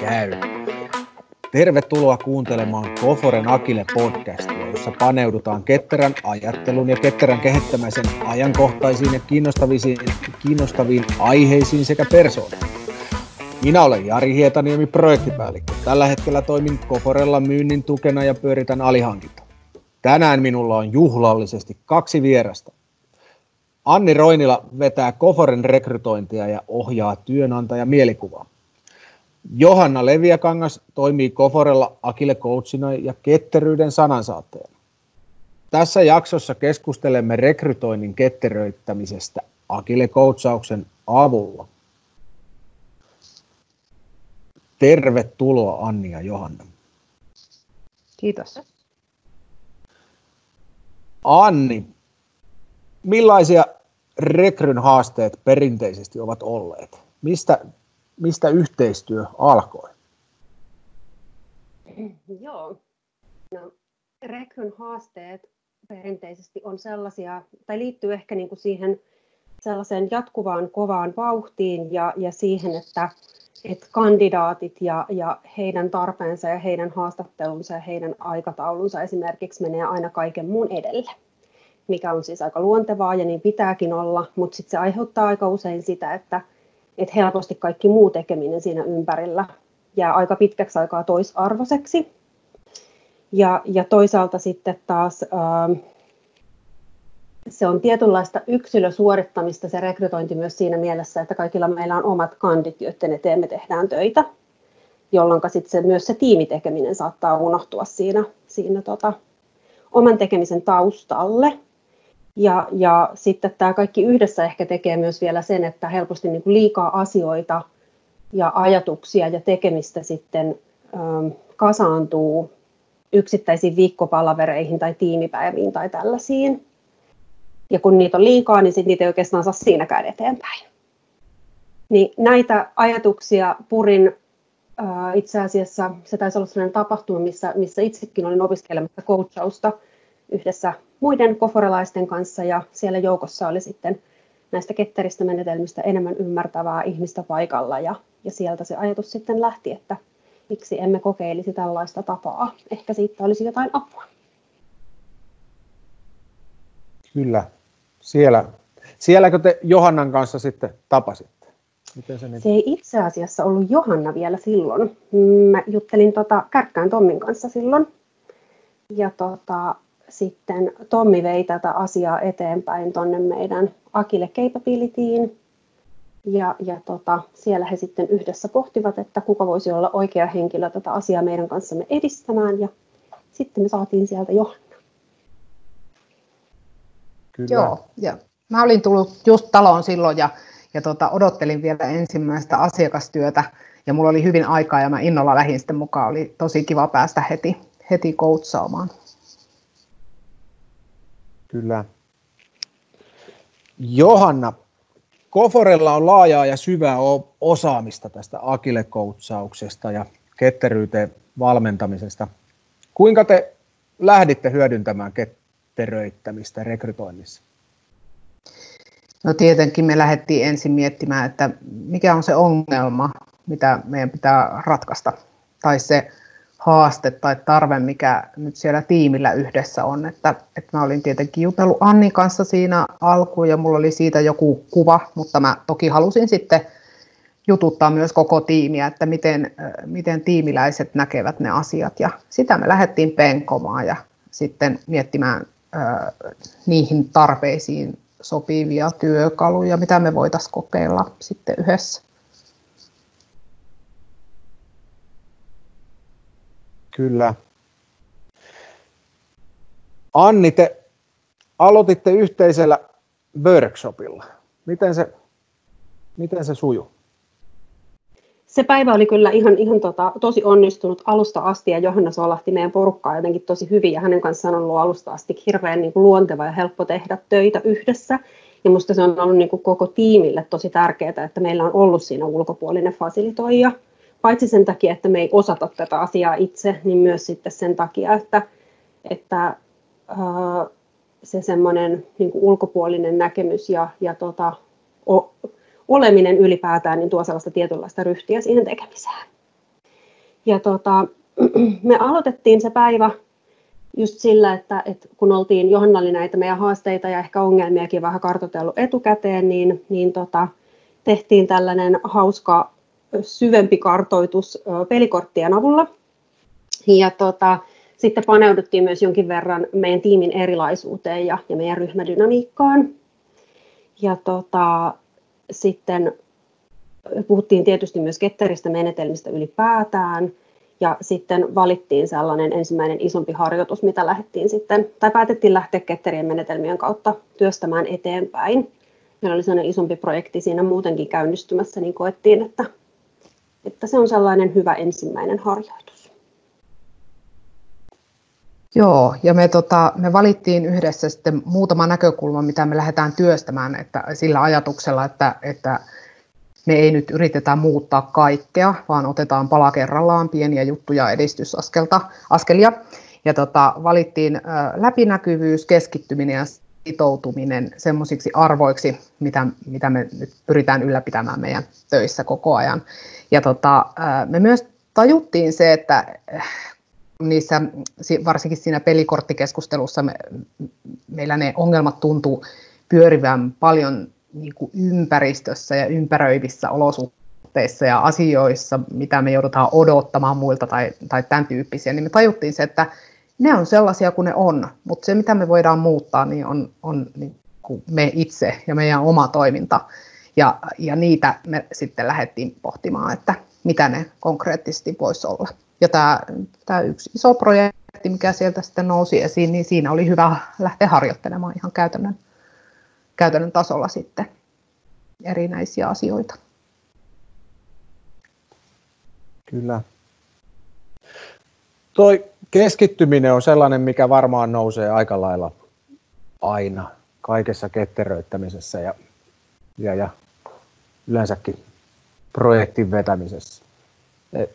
käy. Tervetuloa kuuntelemaan Koforen Akille podcastia, jossa paneudutaan ketterän ajattelun ja ketterän kehittämisen ajankohtaisiin ja kiinnostaviin, kiinnostaviin aiheisiin sekä persooniin. Minä olen Jari Hietaniemi, projektipäällikkö. Tällä hetkellä toimin Koforella myynnin tukena ja pyöritän alihankinta. Tänään minulla on juhlallisesti kaksi vierasta. Anni Roinila vetää Koforen rekrytointia ja ohjaa työnantaja mielikuvaa. Johanna Leviakangas toimii Koforella Akille coachina ja ketteryyden sanansaatteena. Tässä jaksossa keskustelemme rekrytoinnin ketteröittämisestä Akille coachauksen avulla. Tervetuloa Anni ja Johanna. Kiitos. Anni, millaisia rekryn haasteet perinteisesti ovat olleet? Mistä, mistä yhteistyö alkoi? Joo, no, rekryn haasteet perinteisesti on sellaisia, tai liittyy ehkä niin kuin siihen sellaiseen jatkuvaan kovaan vauhtiin ja, ja siihen, että, että kandidaatit ja, ja heidän tarpeensa ja heidän haastattelunsa ja heidän aikataulunsa esimerkiksi menee aina kaiken muun edelle mikä on siis aika luontevaa ja niin pitääkin olla, mutta sitten se aiheuttaa aika usein sitä, että, että helposti kaikki muu tekeminen siinä ympärillä jää aika pitkäksi aikaa toisarvoiseksi. Ja, ja toisaalta sitten taas ää, ähm, se on tietynlaista yksilösuorittamista se rekrytointi myös siinä mielessä, että kaikilla meillä on omat kandit, joiden eteen me tehdään töitä, jolloin sitten se, myös se tiimitekeminen saattaa unohtua siinä, siinä tota, oman tekemisen taustalle. Ja, ja sitten tämä kaikki yhdessä ehkä tekee myös vielä sen, että helposti niin kuin liikaa asioita ja ajatuksia ja tekemistä sitten ähm, kasaantuu yksittäisiin viikkopalavereihin tai tiimipäiviin tai tällaisiin. Ja kun niitä on liikaa, niin sit niitä ei oikeastaan saa siinäkään eteenpäin. Niin näitä ajatuksia purin äh, itse asiassa, se taisi olla sellainen tapahtuma, missä, missä itsekin olin opiskelemassa coachausta yhdessä muiden koforelaisten kanssa ja siellä joukossa oli sitten näistä ketteristä menetelmistä enemmän ymmärtävää ihmistä paikalla ja, ja sieltä se ajatus sitten lähti, että miksi emme kokeilisi tällaista tapaa. Ehkä siitä olisi jotain apua. Kyllä. Siellä, sielläkö te Johannan kanssa sitten tapasitte? Miten se, niin? se ei itse asiassa ollut Johanna vielä silloin. Mä juttelin tota Kärkkään Tommin kanssa silloin. Ja tota, sitten Tommi vei tätä asiaa eteenpäin tuonne meidän Akille Capabilityin. Ja, ja tota, siellä he sitten yhdessä pohtivat, että kuka voisi olla oikea henkilö tätä asiaa meidän kanssamme edistämään. Ja sitten me saatiin sieltä Johanna. Kyllä. Joo, ja mä olin tullut just taloon silloin ja, ja tota, odottelin vielä ensimmäistä asiakastyötä ja mulla oli hyvin aikaa ja mä innolla lähdin sitten mukaan. Oli tosi kiva päästä heti, heti koutsaamaan. Kyllä. Johanna, Koforella on laajaa ja syvää osaamista tästä akilekoutsauksesta ja ketteryyteen valmentamisesta. Kuinka te lähditte hyödyntämään ketteröittämistä rekrytoinnissa? No tietenkin me lähdettiin ensin miettimään, että mikä on se ongelma, mitä meidän pitää ratkaista, tai se haaste tai tarve, mikä nyt siellä tiimillä yhdessä on. Että, että mä olin tietenkin jutellut Annin kanssa siinä alkuun ja mulla oli siitä joku kuva, mutta mä toki halusin sitten jututtaa myös koko tiimiä, että miten, miten tiimiläiset näkevät ne asiat. Ja sitä me lähdettiin penkomaan ja sitten miettimään äh, niihin tarpeisiin sopivia työkaluja, mitä me voitaisiin kokeilla sitten yhdessä. Kyllä. Anni, te aloititte yhteisellä workshopilla. Miten se, miten se sujuu? Se päivä oli kyllä ihan, ihan tota, tosi onnistunut alusta asti ja Johanna Solahti meidän porukkaa jotenkin tosi hyvin ja hänen kanssaan on ollut alusta asti hirveän niin kuin luonteva ja helppo tehdä töitä yhdessä. Ja minusta se on ollut niin kuin koko tiimille tosi tärkeää, että meillä on ollut siinä ulkopuolinen fasilitoija paitsi sen takia, että me ei osata tätä asiaa itse, niin myös sitten sen takia, että, että se semmoinen niin ulkopuolinen näkemys ja, ja tota, o, oleminen ylipäätään niin tuo sellaista tietynlaista ryhtiä siihen tekemiseen. Ja tota, me aloitettiin se päivä just sillä, että, että kun oltiin, Johanna oli näitä meidän haasteita ja ehkä ongelmiakin vähän kartoitellut etukäteen, niin, niin tota, tehtiin tällainen hauska syvempi kartoitus pelikorttien avulla. Ja tota, sitten paneuduttiin myös jonkin verran meidän tiimin erilaisuuteen ja, ja meidän ryhmädynamiikkaan. Ja tota, sitten puhuttiin tietysti myös ketteristä menetelmistä ylipäätään. Ja sitten valittiin sellainen ensimmäinen isompi harjoitus, mitä lähdettiin sitten, tai päätettiin lähteä ketterien menetelmien kautta työstämään eteenpäin. Meillä oli sellainen isompi projekti siinä muutenkin käynnistymässä, niin koettiin, että, että se on sellainen hyvä ensimmäinen harjoitus. Joo, ja me, tota, me valittiin yhdessä sitten muutama näkökulma, mitä me lähdetään työstämään, että sillä ajatuksella, että, että me ei nyt yritetä muuttaa kaikkea, vaan otetaan pala kerrallaan pieniä juttuja edistysaskelta, askelia. Ja tota, valittiin läpinäkyvyys, keskittyminen ja sitoutuminen semmoisiksi arvoiksi, mitä, mitä me nyt pyritään ylläpitämään meidän töissä koko ajan. Ja tota, me myös tajuttiin se, että äh, niissä, varsinkin siinä pelikorttikeskustelussa me, meillä ne ongelmat tuntuu pyörivän paljon niin kuin ympäristössä ja ympäröivissä olosuhteissa ja asioissa, mitä me joudutaan odottamaan muilta tai, tai tämän tyyppisiä, niin me tajuttiin se, että ne on sellaisia kuin ne on, mutta se mitä me voidaan muuttaa, niin on, on niin kuin me itse ja meidän oma toiminta. Ja, ja niitä me sitten lähdettiin pohtimaan, että mitä ne konkreettisesti voisi olla. Ja tämä, tämä yksi iso projekti, mikä sieltä sitten nousi esiin, niin siinä oli hyvä lähteä harjoittelemaan ihan käytännön käytännön tasolla sitten erinäisiä asioita. Kyllä. Toi keskittyminen on sellainen, mikä varmaan nousee aika lailla aina kaikessa ketteröittämisessä ja, ja, ja yleensäkin projektin vetämisessä. Et,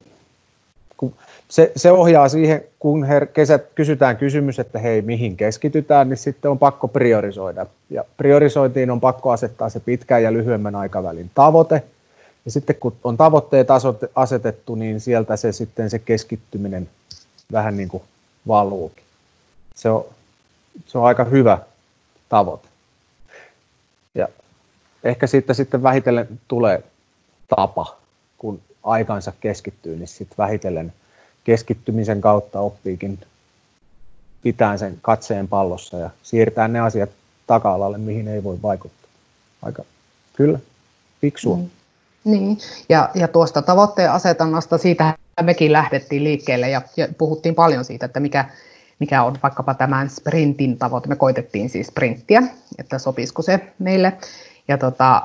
kun se, se ohjaa siihen, kun her, kesät kysytään kysymys, että hei, mihin keskitytään, niin sitten on pakko priorisoida. Ja priorisointiin on pakko asettaa se pitkän ja lyhyemmän aikavälin tavoite. Ja sitten kun on tavoitteet asetettu, niin sieltä se sitten se keskittyminen vähän niin kuin valuukin. Se on, se on aika hyvä tavoite. Ja ehkä siitä sitten vähitellen tulee tapa, kun aikansa keskittyy, niin sitten vähitellen keskittymisen kautta oppiikin pitää sen katseen pallossa ja siirtää ne asiat taka-alalle, mihin ei voi vaikuttaa. Aika, kyllä, fiksua. Mm. Niin, ja, ja tuosta tavoitteen asetannasta, siitä mekin lähdettiin liikkeelle ja, ja puhuttiin paljon siitä, että mikä, mikä on vaikkapa tämän sprintin tavoite. Me koitettiin siis sprinttiä, että sopisiko se meille. Ja tota,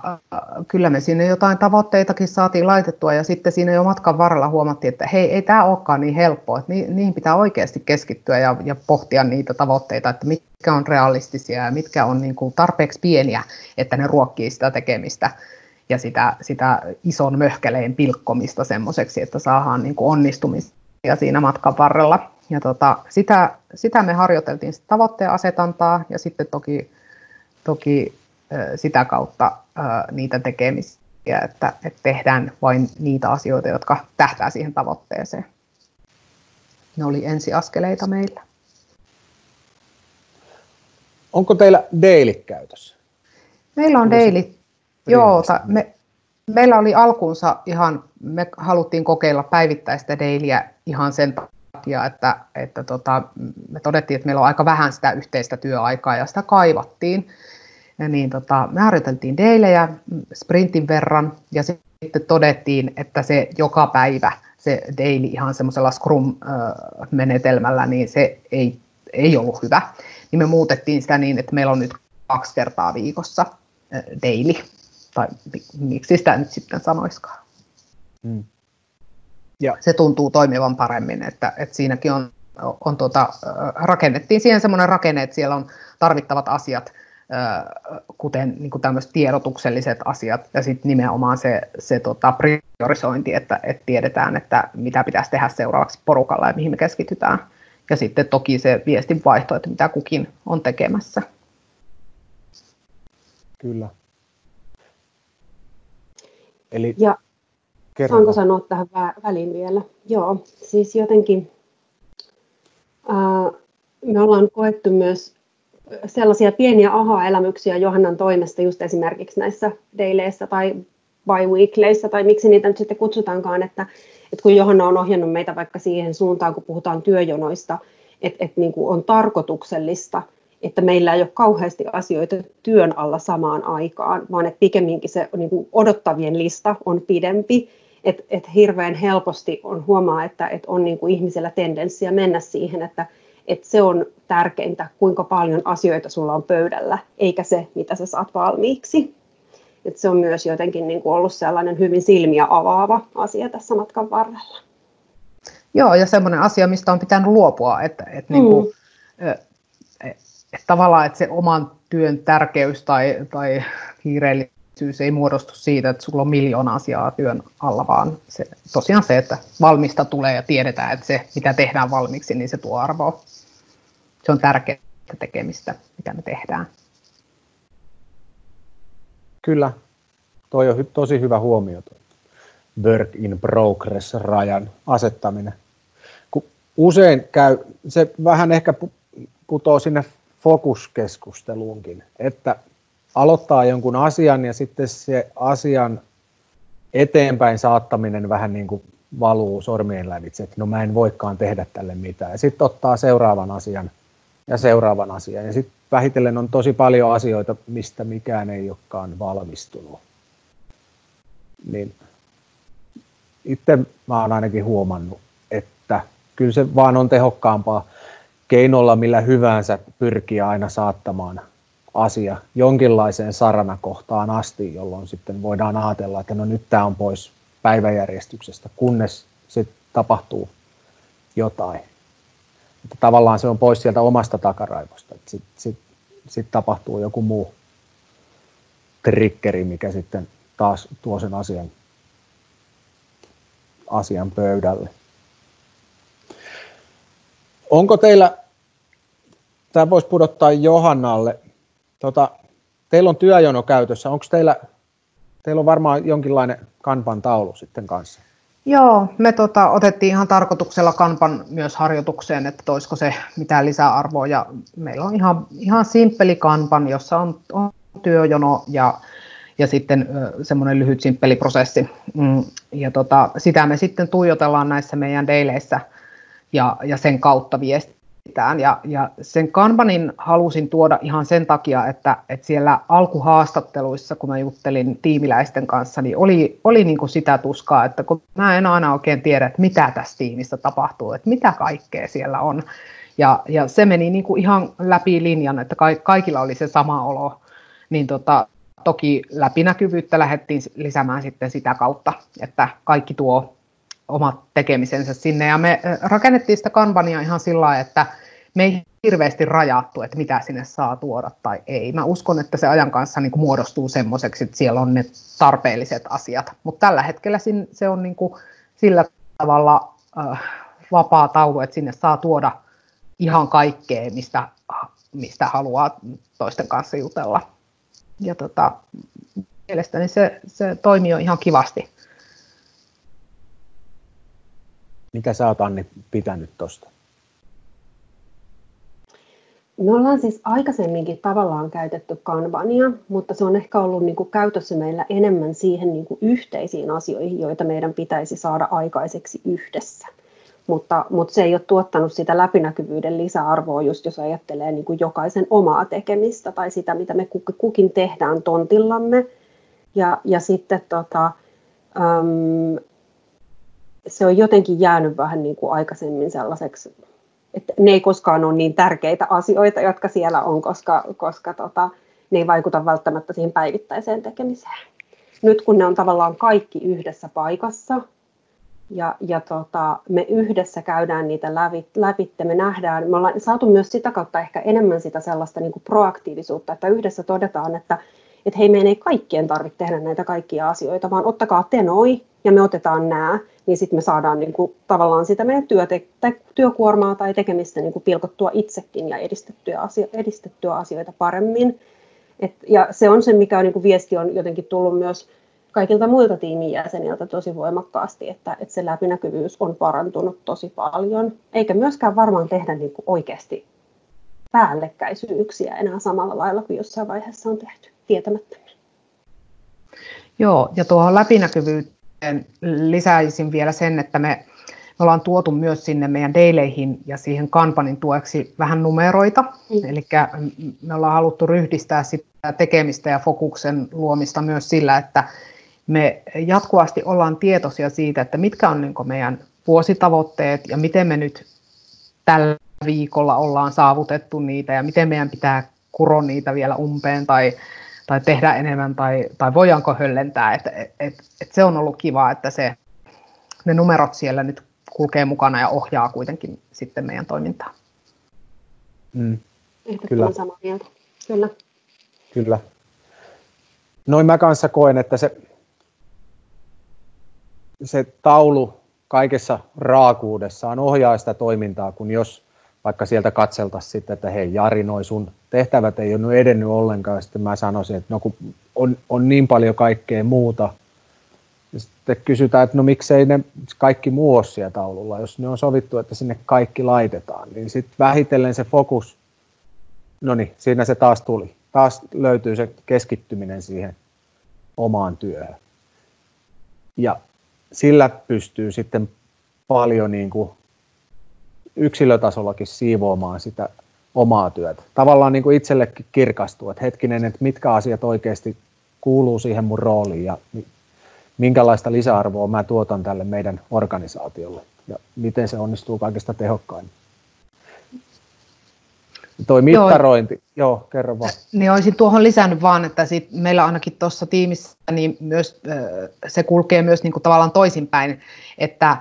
kyllä me sinne jotain tavoitteitakin saatiin laitettua ja sitten siinä jo matkan varrella huomattiin, että hei, ei tämä olekaan niin helppoa, että niihin pitää oikeasti keskittyä ja, ja pohtia niitä tavoitteita, että mitkä on realistisia ja mitkä on niin kuin tarpeeksi pieniä, että ne ruokkii sitä tekemistä ja sitä, sitä ison möhkeleen pilkkomista semmoiseksi, että saadaan niin kuin onnistumisia siinä matkan varrella. Ja tota, sitä, sitä me harjoiteltiin sitä tavoitteen asetantaa ja sitten toki, toki sitä kautta niitä tekemisiä, että, että tehdään vain niitä asioita, jotka tähtää siihen tavoitteeseen. Ne oli ensiaskeleita meillä. Onko teillä daily käytössä? Meillä on daily. Joo, ta, me, meillä oli alkuunsa ihan, me haluttiin kokeilla päivittäistä dailyä ihan sen takia, että, että tota, me todettiin, että meillä on aika vähän sitä yhteistä työaikaa ja sitä kaivattiin. Ja niin tota, me harjoiteltiin deilejä sprintin verran ja sitten todettiin, että se joka päivä se daily ihan semmoisella Scrum-menetelmällä, niin se ei, ei ollut hyvä. Niin me muutettiin sitä niin, että meillä on nyt kaksi kertaa viikossa daily, tai miksi sitä nyt sitten sanoiskaan. Hmm. Ja. Se tuntuu toimivan paremmin, että, että siinäkin on, on tuota, rakennettiin siihen semmoinen rakenne, että siellä on tarvittavat asiat kuten niin kuin tämmöiset tiedotukselliset asiat ja sitten nimenomaan se, se tota priorisointi, että, että tiedetään, että mitä pitäisi tehdä seuraavaksi porukalla ja mihin me keskitytään. Ja sitten toki se viestin vaihto, että mitä kukin on tekemässä. Kyllä. Eli... Ja Kerron. Saanko sanoa tähän väliin vielä? Joo, siis jotenkin ää, me ollaan koettu myös sellaisia pieniä aha-elämyksiä Johannan toimesta just esimerkiksi näissä daileissä tai bi-weekleissä tai miksi niitä nyt sitten kutsutaankaan, että, että kun Johanna on ohjannut meitä vaikka siihen suuntaan, kun puhutaan työjonoista, että, että niin kuin on tarkoituksellista, että meillä ei ole kauheasti asioita työn alla samaan aikaan, vaan että pikemminkin se niin kuin odottavien lista on pidempi, että, että hirveän helposti on huomaa, että, että on niin kuin ihmisellä tendenssiä mennä siihen, että, että se on tärkeintä, kuinka paljon asioita sulla on pöydällä, eikä se, mitä sä saat valmiiksi. Et se on myös jotenkin niin kuin ollut sellainen hyvin silmiä avaava asia tässä matkan varrella. Joo, ja semmoinen asia, mistä on pitänyt luopua, että, että, niin kuin, mm. Että tavallaan että se oman työn tärkeys tai, tai kiireellisyys ei muodostu siitä, että sulla on miljoona asiaa työn alla, vaan se, tosiaan se, että valmista tulee ja tiedetään, että se, mitä tehdään valmiiksi, niin se tuo arvoa. Se on tärkeää tekemistä, mitä me tehdään. Kyllä, toi on tosi hyvä huomio, toi work in progress-rajan asettaminen. Kun usein käy, se vähän ehkä putoo sinne fokuskeskusteluunkin, että aloittaa jonkun asian ja sitten se asian eteenpäin saattaminen vähän niin kuin valuu sormien lävitse, että no mä en voikaan tehdä tälle mitään. Ja sitten ottaa seuraavan asian ja seuraavan asian. Ja sitten vähitellen on tosi paljon asioita, mistä mikään ei olekaan valmistunut. Niin itse mä oon ainakin huomannut, että kyllä se vaan on tehokkaampaa keinolla millä hyvänsä pyrkiä aina saattamaan asia jonkinlaiseen saranakohtaan asti, jolloin sitten voidaan ajatella, että no nyt tämä on pois päiväjärjestyksestä, kunnes sitten tapahtuu jotain. Että tavallaan se on pois sieltä omasta takaraivosta. Sitten sit, sit tapahtuu joku muu triggeri, mikä sitten taas tuo sen asian, asian pöydälle. Onko teillä, tämä voisi pudottaa Johannalle, tota, teillä on työjono käytössä, onko teillä, teillä on varmaan jonkinlainen kanpan taulu sitten kanssa? Joo, me tota, otettiin ihan tarkoituksella kanpan myös harjoitukseen, että toisiko se mitään lisäarvoa. Ja meillä on ihan, ihan simppeli kanpan, jossa on, on työjono ja, ja sitten semmoinen lyhyt simppeli prosessi. Mm, ja tota, sitä me sitten tuijotellaan näissä meidän deileissä ja, ja sen kautta viesti mitään. Ja, ja sen Kanbanin halusin tuoda ihan sen takia, että, että siellä alkuhaastatteluissa, kun mä juttelin tiimiläisten kanssa, niin oli, oli niin kuin sitä tuskaa, että kun mä en aina oikein tiedä, että mitä tässä tiimissä tapahtuu, että mitä kaikkea siellä on. Ja, ja se meni niin kuin ihan läpi linjan, että kaikilla oli se sama olo. Niin tota, toki läpinäkyvyyttä lähdettiin lisäämään sitten sitä kautta, että kaikki tuo omat tekemisensä sinne. Ja me rakennettiin sitä kanbania ihan sillä että me ei hirveästi rajattu, että mitä sinne saa tuoda tai ei. Mä uskon, että se ajan kanssa niin kuin muodostuu semmoiseksi, että siellä on ne tarpeelliset asiat. Mutta tällä hetkellä se on niin kuin sillä tavalla äh, vapaa taulu, että sinne saa tuoda ihan kaikkea, mistä, mistä haluaa toisten kanssa jutella. Ja tota, mielestäni se, se toimii jo ihan kivasti. Mitä sä oot Anni pitänyt tuosta? Me ollaan siis aikaisemminkin tavallaan käytetty kanvania, mutta se on ehkä ollut niin kuin käytössä meillä enemmän siihen niin kuin yhteisiin asioihin, joita meidän pitäisi saada aikaiseksi yhdessä. Mutta, mutta se ei ole tuottanut sitä läpinäkyvyyden lisäarvoa, just jos ajattelee niin kuin jokaisen omaa tekemistä tai sitä, mitä me kukin tehdään tontillamme. Ja, ja sitten tota, äm, se on jotenkin jäänyt vähän niin kuin aikaisemmin sellaiseksi, että ne ei koskaan ole niin tärkeitä asioita, jotka siellä on, koska, koska tota, ne ei vaikuta välttämättä siihen päivittäiseen tekemiseen. Nyt kun ne on tavallaan kaikki yhdessä paikassa, ja, ja tota, me yhdessä käydään niitä läpi, me nähdään, me ollaan saatu myös sitä kautta ehkä enemmän sitä sellaista niin kuin proaktiivisuutta, että yhdessä todetaan, että että hei, meidän ei kaikkien tarvitse tehdä näitä kaikkia asioita, vaan ottakaa te noi ja me otetaan nämä, niin sitten me saadaan niin kuin, tavallaan sitä meidän työte- tai työkuormaa tai tekemistä niin kuin pilkottua itsekin ja edistettyä, asio- edistettyä asioita paremmin. Et, ja se on se, mikä on, niin kuin viesti on jotenkin tullut myös kaikilta muilta tiimin jäseniltä tosi voimakkaasti, että, että se läpinäkyvyys on parantunut tosi paljon, eikä myöskään varmaan tehdä niin kuin oikeasti päällekkäisyyksiä enää samalla lailla kuin jossain vaiheessa on tehty tietämättä. Joo, ja tuohon läpinäkyvyyteen lisäisin vielä sen, että me, me ollaan tuotu myös sinne meidän deileihin ja siihen kampanjan tueksi vähän numeroita. Mm. Eli me ollaan haluttu ryhdistää sitä tekemistä ja fokuksen luomista myös sillä, että me jatkuvasti ollaan tietoisia siitä, että mitkä on niin meidän vuositavoitteet ja miten me nyt tällä viikolla ollaan saavutettu niitä ja miten meidän pitää kuroa niitä vielä umpeen tai, tai tehdä enemmän tai, tai voidaanko höllentää. Et, et, et, et se on ollut kiva, että se, ne numerot siellä nyt kulkee mukana ja ohjaa kuitenkin sitten meidän toimintaa. Mm. Kyllä. samaa mieltä. Kyllä. Kyllä. Noin mä kanssa koen, että se, se taulu kaikessa raakuudessaan ohjaa sitä toimintaa, kun jos vaikka sieltä katseltaisiin sitten, että hei Jari, noin sun tehtävät ei ole edennyt ollenkaan, sitten mä sanoisin, että no kun on, on niin paljon kaikkea muuta, ja sitten kysytään, että no miksei ne kaikki muu ole siellä taululla, jos ne on sovittu, että sinne kaikki laitetaan, niin sitten vähitellen se fokus, no niin, siinä se taas tuli. Taas löytyy se keskittyminen siihen omaan työhön. Ja sillä pystyy sitten paljon niin kuin yksilötasollakin siivoamaan sitä omaa työtä. Tavallaan niin kuin itsellekin kirkastuu, että hetkinen, että mitkä asiat oikeasti kuuluu siihen mun rooliin ja minkälaista lisäarvoa mä tuotan tälle meidän organisaatiolle ja miten se onnistuu kaikista tehokkaimmin. Toi mittarointi, joo, joo kerro vaan. Niin olisin tuohon lisännyt vaan, että sit meillä ainakin tuossa tiimissä niin myös, se kulkee myös niin kuin tavallaan toisinpäin, että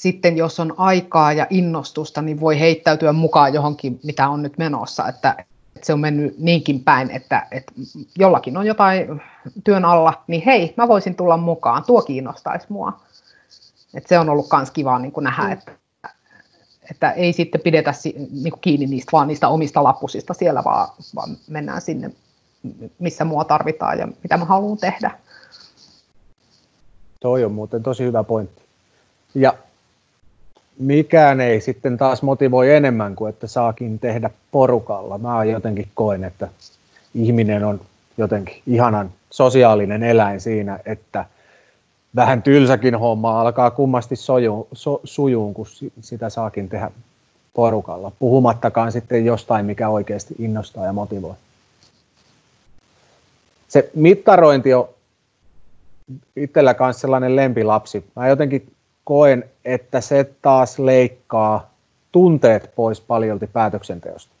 sitten jos on aikaa ja innostusta, niin voi heittäytyä mukaan johonkin, mitä on nyt menossa, että, että se on mennyt niinkin päin, että, että jollakin on jotain työn alla, niin hei, mä voisin tulla mukaan, tuo kiinnostaisi mua. Että se on ollut myös kiva niin kuin nähdä, mm. että, että ei sitten pidetä niin kuin kiinni niistä, vaan niistä omista lappusista siellä, vaan, vaan mennään sinne, missä mua tarvitaan ja mitä mä haluan tehdä. Toi on muuten tosi hyvä pointti. Ja mikään ei sitten taas motivoi enemmän kuin että saakin tehdä porukalla. Mä jotenkin koen, että ihminen on jotenkin ihanan sosiaalinen eläin siinä, että vähän tylsäkin homma alkaa kummasti soju, so, sujuun, kun sitä saakin tehdä porukalla. Puhumattakaan sitten jostain, mikä oikeasti innostaa ja motivoi. Se mittarointi on itsellä kanssa sellainen lempilapsi. Mä jotenkin koen, että se taas leikkaa tunteet pois paljolti päätöksenteosta.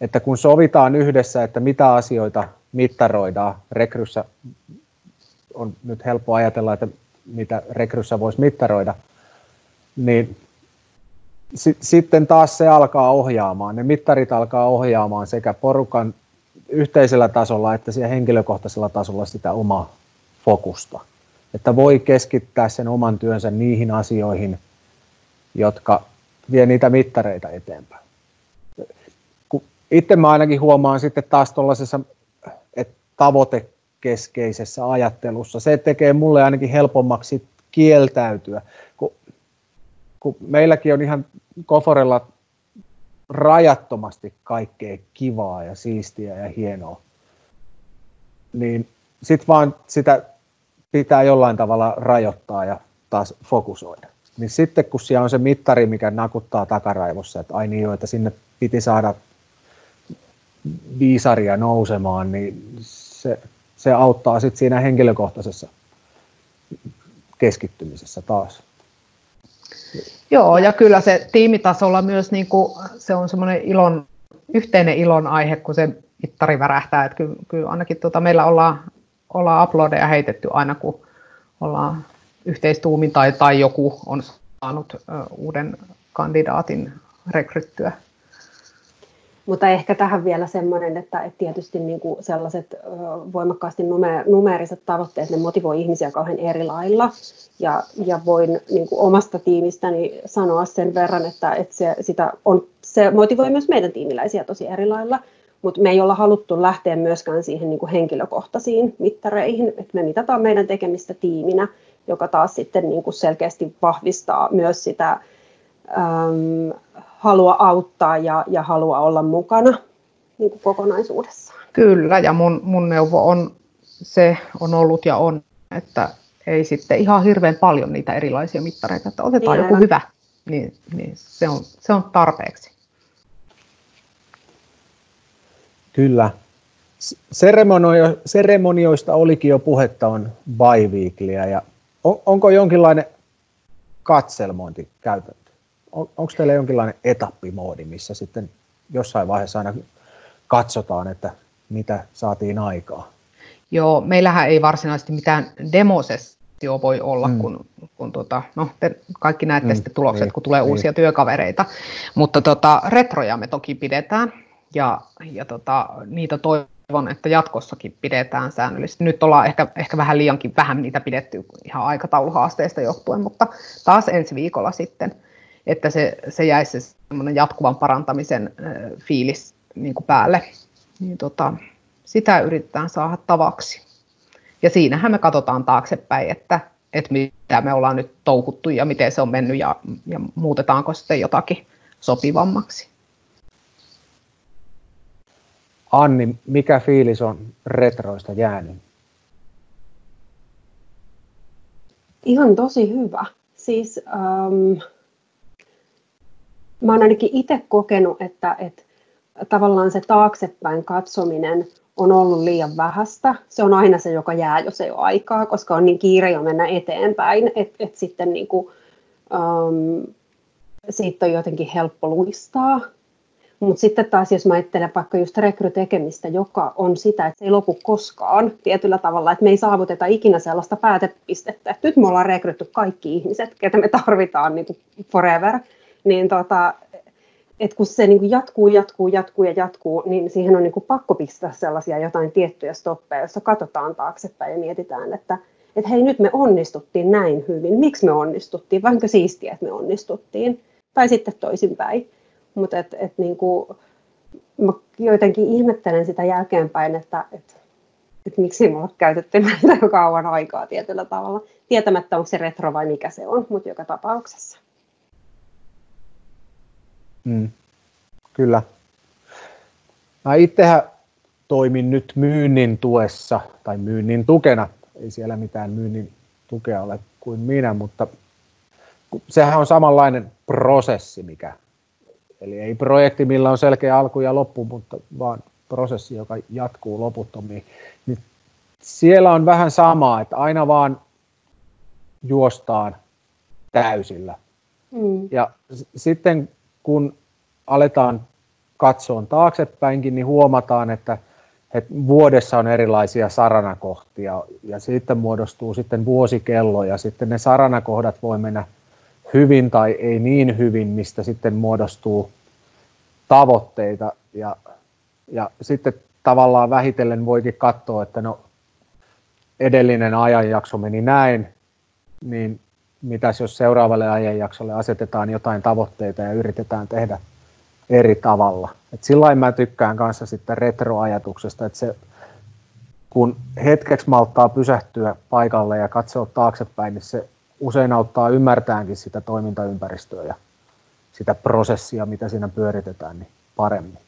Että kun sovitaan yhdessä, että mitä asioita mittaroidaan, rekryssä on nyt helppo ajatella, että mitä rekryssä voisi mittaroida, niin si- sitten taas se alkaa ohjaamaan, ne mittarit alkaa ohjaamaan sekä porukan yhteisellä tasolla että siellä henkilökohtaisella tasolla sitä omaa fokusta että voi keskittää sen oman työnsä niihin asioihin, jotka vie niitä mittareita eteenpäin. itse mä ainakin huomaan sitten taas tuollaisessa tavoitekeskeisessä ajattelussa, se tekee mulle ainakin helpommaksi kieltäytyä, kun, kun meilläkin on ihan Koforella rajattomasti kaikkea kivaa ja siistiä ja hienoa, niin sitten vaan sitä pitää jollain tavalla rajoittaa ja taas fokusoida. Niin sitten kun siellä on se mittari, mikä nakuttaa takaraivossa, että ai niin että sinne piti saada viisaria nousemaan, niin se, se auttaa sitten siinä henkilökohtaisessa keskittymisessä taas. Joo, ja kyllä se tiimitasolla myös niin kuin, se on semmoinen ilon, yhteinen ilon aihe, kun se mittari värähtää. Että kyllä, kyllä ainakin tuota, meillä ollaan ollaan uploadeja heitetty aina, kun ollaan yhteistuumin tai, tai joku on saanut uuden kandidaatin rekryttyä. Mutta ehkä tähän vielä semmoinen, että, että tietysti niin kuin sellaiset voimakkaasti numeeriset tavoitteet, ne motivoi ihmisiä kauhean eri lailla. Ja, ja voin niin kuin omasta tiimistäni sanoa sen verran, että, että se, sitä on, se motivoi myös meidän tiimiläisiä tosi eri lailla. Mutta me ei olla haluttu lähteä myöskään siihen niin kuin henkilökohtaisiin mittareihin, että me mitataan meidän tekemistä tiiminä, joka taas sitten niin kuin selkeästi vahvistaa myös sitä äm, halua auttaa ja, ja halua olla mukana niin kuin kokonaisuudessaan. Kyllä, ja mun, mun neuvo on, se on ollut ja on, että ei sitten ihan hirveän paljon niitä erilaisia mittareita, että otetaan niin, joku hyvä, niin, niin se, on, se on tarpeeksi. Kyllä. Seremonio, seremonioista olikin jo puhetta on biweeklyä ja on, onko jonkinlainen katselmointikäytäntö? On, onko teillä jonkinlainen etappimoodi, missä sitten jossain vaiheessa aina katsotaan, että mitä saatiin aikaa? Joo, meillähän ei varsinaisesti mitään demosessio voi olla, mm. kun, kun tota, no, te kaikki näette mm, sitten tulokset, niin, kun tulee niin. uusia työkavereita. Mutta tota, retroja me toki pidetään, ja, ja tota, niitä toivon, että jatkossakin pidetään säännöllisesti. Nyt ollaan ehkä, ehkä vähän liiankin vähän niitä pidetty ihan aikatauluhaasteista johtuen, mutta taas ensi viikolla sitten, että se, se jäisi se jatkuvan parantamisen fiilis niin kuin päälle. Niin tota, sitä yritetään saada tavaksi. Ja siinähän me katsotaan taaksepäin, että, että mitä me ollaan nyt touhuttu ja miten se on mennyt ja, ja muutetaanko sitten jotakin sopivammaksi. Anni, mikä fiilis on retroista jäänyt? Ihan tosi hyvä. Siis ähm, mä oon ainakin itse kokenut, että, että tavallaan se taaksepäin katsominen on ollut liian vähäistä. Se on aina se, joka jää, jos ei ole aikaa, koska on niin kiire jo mennä eteenpäin, että et sitten niin kuin, um, siitä on jotenkin helppo luistaa. Mutta sitten taas, jos mä ajattelen vaikka just rekrytekemistä, joka on sitä, että se ei lopu koskaan tietyllä tavalla, että me ei saavuteta ikinä sellaista päätepistettä, että nyt me ollaan rekrytty kaikki ihmiset, ketä me tarvitaan niin kuin forever, niin tota, että kun se niin jatkuu, jatkuu, jatkuu ja jatkuu, niin siihen on niin pakko pistää sellaisia jotain tiettyjä stoppeja, joissa katsotaan taaksepäin ja mietitään, että, että hei nyt me onnistuttiin näin hyvin, miksi me onnistuttiin, vaikka siistiä, että me onnistuttiin, tai sitten toisinpäin. Mutta et, et niin kuin, mä jotenkin ihmettelen sitä jälkeenpäin, että et, et miksi me ollaan käytetty näitä jo kauan aikaa tietyllä tavalla, tietämättä onko se retro vai mikä se on, mutta joka tapauksessa. Mm. Kyllä. Mä itsehän toimin nyt myynnin tuessa tai myynnin tukena. Ei siellä mitään myynnin tukea ole kuin minä, mutta sehän on samanlainen prosessi, mikä Eli ei projekti, millä on selkeä alku ja loppu, mutta vaan prosessi, joka jatkuu loputtomiin. Niin siellä on vähän samaa, että aina vaan juostaan täysillä. Mm. Ja s- sitten kun aletaan katsoa taaksepäinkin, niin huomataan, että, että vuodessa on erilaisia saranakohtia ja sitten muodostuu sitten vuosikello ja sitten ne saranakohdat voi mennä hyvin tai ei niin hyvin, mistä sitten muodostuu tavoitteita ja, ja sitten tavallaan vähitellen voikin katsoa, että no edellinen ajanjakso meni näin, niin mitäs jos seuraavalle ajanjaksolle asetetaan jotain tavoitteita ja yritetään tehdä eri tavalla. Et sillä mä tykkään kanssa sitten retroajatuksesta, että se, kun hetkeksi malttaa pysähtyä paikalle ja katsoa taaksepäin, niin se usein auttaa ymmärtäänkin sitä toimintaympäristöä ja sitä prosessia, mitä siinä pyöritetään, niin paremmin.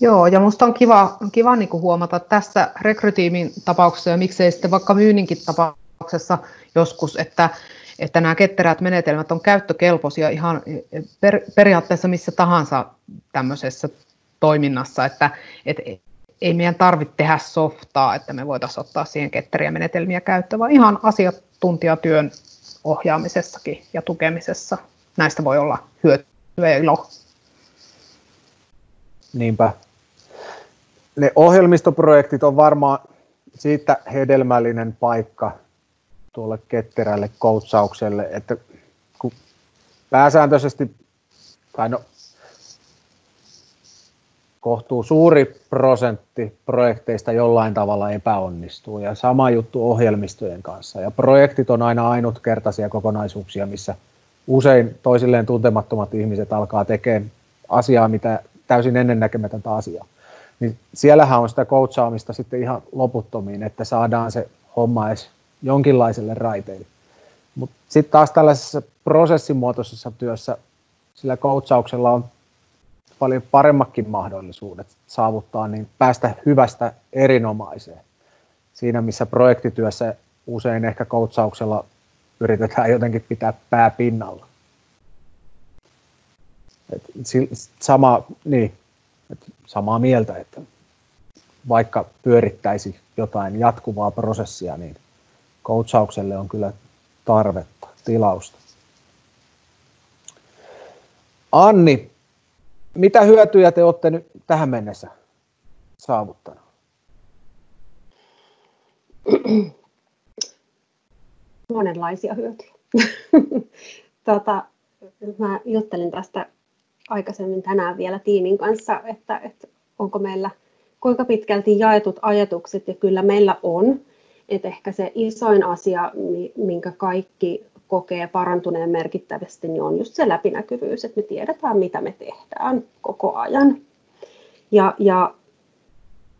Joo, ja minusta on kiva, kiva niin kuin huomata tässä rekrytiimin tapauksessa ja miksei sitten vaikka myynninkin tapauksessa joskus, että, että nämä ketterät menetelmät on käyttökelpoisia ihan per, periaatteessa missä tahansa tämmöisessä toiminnassa, että, että ei meidän tarvitse tehdä softaa, että me voitaisiin ottaa siihen ketteriä menetelmiä käyttöön, vaan ihan asiantuntijatyön ohjaamisessakin ja tukemisessa. Näistä voi olla hyötyä ja ilo. Niinpä. Ne ohjelmistoprojektit on varmaan siitä hedelmällinen paikka tuolle ketterälle koutsaukselle, että kun pääsääntöisesti, tai no kohtuu suuri prosentti projekteista jollain tavalla epäonnistuu ja sama juttu ohjelmistojen kanssa. Ja projektit on aina ainutkertaisia kokonaisuuksia, missä usein toisilleen tuntemattomat ihmiset alkaa tekemään asiaa, mitä täysin ennennäkemätöntä asiaa. Niin siellähän on sitä coachaamista sitten ihan loputtomiin, että saadaan se homma edes jonkinlaiselle raiteille. Mutta sitten taas tällaisessa prosessimuotoisessa työssä sillä coachauksella on paljon paremmatkin mahdollisuudet saavuttaa, niin päästä hyvästä erinomaiseen. Siinä, missä projektityössä usein ehkä coachauksella yritetään jotenkin pitää pää pinnalla. Et sama, niin, et samaa mieltä, että vaikka pyörittäisi jotain jatkuvaa prosessia, niin coachaukselle on kyllä tarvetta, tilausta. Anni, mitä hyötyjä te olette nyt tähän mennessä saavuttanut? Monenlaisia hyötyjä. tota, mä juttelin tästä aikaisemmin tänään vielä tiimin kanssa, että, että onko meillä kuinka pitkälti jaetut ajatukset, ja kyllä meillä on. Että ehkä se isoin asia, minkä kaikki kokee parantuneen merkittävästi, niin on just se läpinäkyvyys, että me tiedetään, mitä me tehdään koko ajan. Ja, ja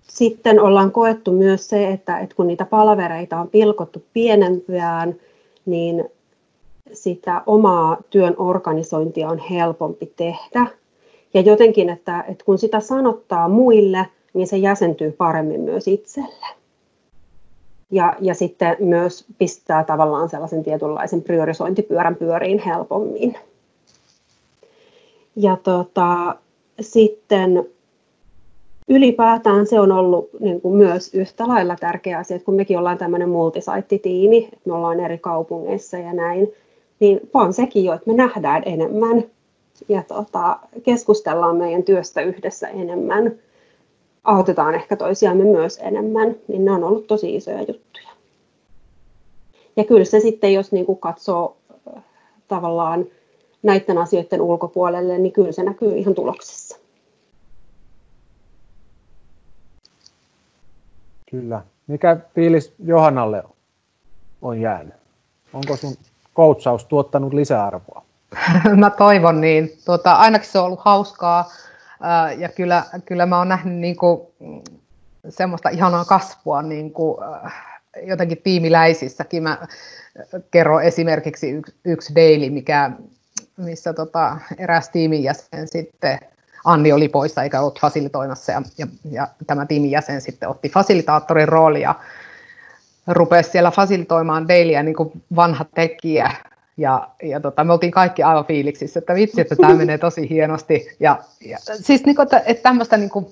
sitten ollaan koettu myös se, että, että kun niitä palavereita on pilkottu pienempään, niin sitä omaa työn organisointia on helpompi tehdä. Ja jotenkin, että, että kun sitä sanottaa muille, niin se jäsentyy paremmin myös itselle ja, ja sitten myös pistää tavallaan sellaisen tietynlaisen priorisointipyörän pyöriin helpommin. Ja tota, sitten ylipäätään se on ollut niin kuin myös yhtä lailla tärkeä asia, että kun mekin ollaan tämmöinen multisaittitiimi, että me ollaan eri kaupungeissa ja näin, niin on sekin jo, että me nähdään enemmän ja tota, keskustellaan meidän työstä yhdessä enemmän autetaan ehkä toisiamme myös enemmän, niin ne on ollut tosi isoja juttuja. Ja kyllä se sitten, jos niin kuin katsoo äh, tavallaan näiden asioiden ulkopuolelle, niin kyllä se näkyy ihan tuloksessa. Kyllä. Mikä fiilis Johannalle on jäänyt? Onko sun coachaus tuottanut lisäarvoa? Mä toivon niin. Tuota, ainakin se on ollut hauskaa ja kyllä, kyllä mä oon nähnyt niin kuin semmoista ihanaa kasvua niin kuin, jotenkin tiimiläisissäkin. Mä kerron esimerkiksi yksi, yksi daily, mikä, missä tota, eräs tiimin jäsen sitten Anni oli poissa eikä ollut fasilitoimassa ja, ja, ja tämä tiimin jäsen sitten otti fasilitaattorin roolia rupesi siellä fasilitoimaan dailyä niin kuin vanha tekijä ja, ja tota, me oltiin kaikki aivan fiiliksissä, että vitsi, että tämä menee tosi hienosti. Ja, ja, siis niin kuin, että, että tämmöistä niin kuin,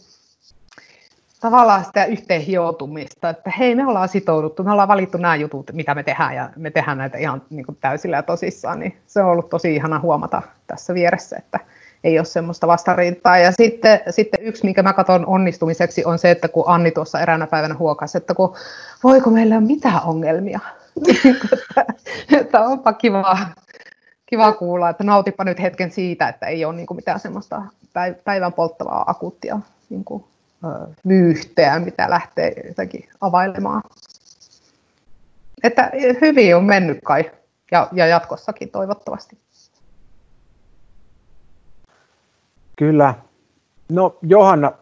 tavallaan sitä yhteen hioutumista, että hei, me ollaan sitouduttu, me ollaan valittu nämä jutut, mitä me tehdään, ja me tehdään näitä ihan niin kuin täysillä ja tosissaan, niin se on ollut tosi ihana huomata tässä vieressä, että ei ole semmoista vastarintaa. Ja sitten, sitten yksi, minkä mä katson onnistumiseksi, on se, että kun Anni tuossa eräänä päivänä huokasi, että kun, voiko meillä ole mitään ongelmia, että onpa kiva, kiva kuulla, että nautipa nyt hetken siitä, että ei ole niin kuin mitään semmoista päivän polttavaa akuuttia niin kuin, vyyhteä, mitä lähtee jotenkin availemaan. Että hyvin on mennyt kai ja, ja jatkossakin toivottavasti. Kyllä. No Johanna,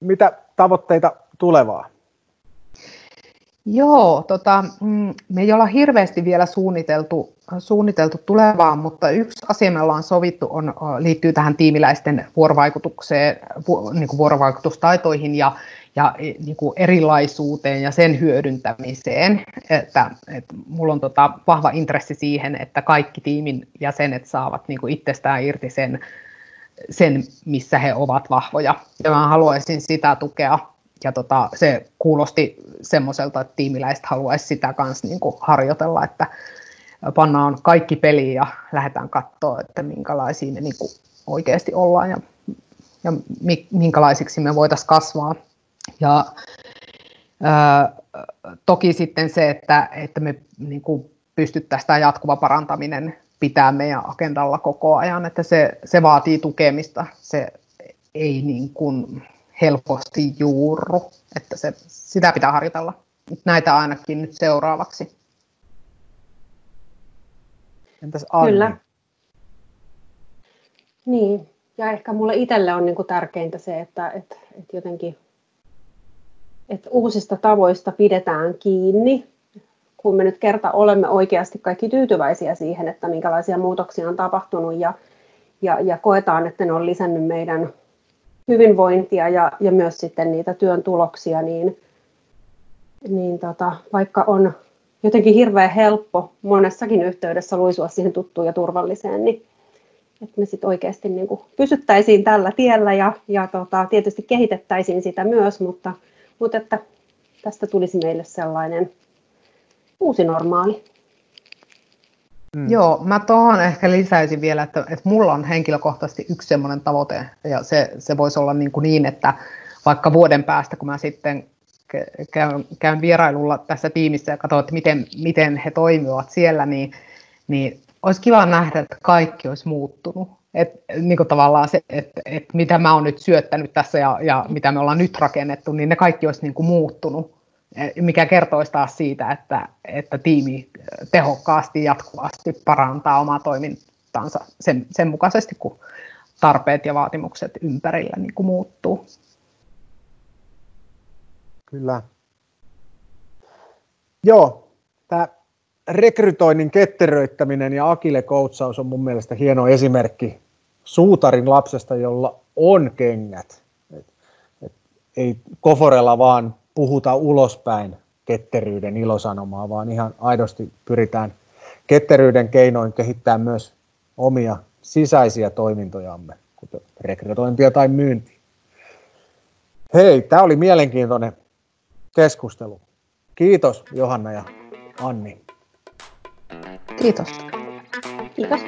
mitä tavoitteita tulevaa? Joo, tota, mm, me ei olla hirveästi vielä suunniteltu, suunniteltu tulevaan, mutta yksi asia me ollaan sovittu on, liittyy tähän tiimiläisten vuorovaikutukseen, niin kuin vuorovaikutustaitoihin ja, ja e, niin kuin erilaisuuteen ja sen hyödyntämiseen. Että, että mulla on tota, vahva intressi siihen, että kaikki tiimin jäsenet saavat niin kuin itsestään irti sen, sen, missä he ovat vahvoja. Ja mä haluaisin sitä tukea ja tota, se kuulosti semmoiselta, että tiimiläiset haluaisi sitä kanssa niin harjoitella, että pannaan kaikki peliin ja lähdetään katsoa, että minkälaisia me niin oikeasti ollaan ja, ja minkälaisiksi me voitaisiin kasvaa. Ja ää, toki sitten se, että, että me niin pystyttäisiin tämä jatkuva parantaminen pitää meidän agendalla koko ajan, että se, se vaatii tukemista. Se ei niin kuin, helposti juurru, että se, sitä pitää harjoitella. Näitä ainakin nyt seuraavaksi. Entäs Anni? Kyllä. Niin, ja ehkä mulle itselle on niin kuin tärkeintä se, että, että, että jotenkin että uusista tavoista pidetään kiinni, kun me nyt kerta olemme oikeasti kaikki tyytyväisiä siihen, että minkälaisia muutoksia on tapahtunut ja, ja, ja koetaan, että ne on lisännyt meidän hyvinvointia ja, ja myös sitten niitä työn tuloksia, niin, niin tota, vaikka on jotenkin hirveän helppo monessakin yhteydessä luisua siihen tuttuun ja turvalliseen, niin että me sitten oikeasti niin kuin pysyttäisiin tällä tiellä ja, ja tota, tietysti kehitettäisiin sitä myös, mutta, mutta että tästä tulisi meille sellainen uusi normaali. Mm. Joo, mä tuohon ehkä lisäisin vielä, että, että mulla on henkilökohtaisesti yksi semmoinen tavoite, ja se, se voisi olla niin, kuin niin, että vaikka vuoden päästä, kun mä sitten käyn, käyn vierailulla tässä tiimissä ja katson, että miten, miten he toimivat siellä, niin, niin olisi kiva nähdä, että kaikki olisi muuttunut. Et, niin kuin tavallaan se, että et mitä mä oon nyt syöttänyt tässä ja, ja mitä me ollaan nyt rakennettu, niin ne kaikki olisi niin kuin muuttunut, mikä kertoisi taas siitä, että, että tiimi tehokkaasti jatkuvasti parantaa omaa toimintaansa sen, sen mukaisesti, kun tarpeet ja vaatimukset ympärillä niin kuin muuttuu. Kyllä. Joo, tämä rekrytoinnin ketteröittäminen ja Akile koutsaus on mun mielestä hieno esimerkki suutarin lapsesta, jolla on kengät. Et, et, ei koforella vaan puhuta ulospäin ketteryyden ilosanomaa, vaan ihan aidosti pyritään ketteryyden keinoin kehittämään myös omia sisäisiä toimintojamme, kuten rekrytointia tai myyntiä. Hei, tämä oli mielenkiintoinen keskustelu. Kiitos Johanna ja Anni. Kiitos. Kiitos.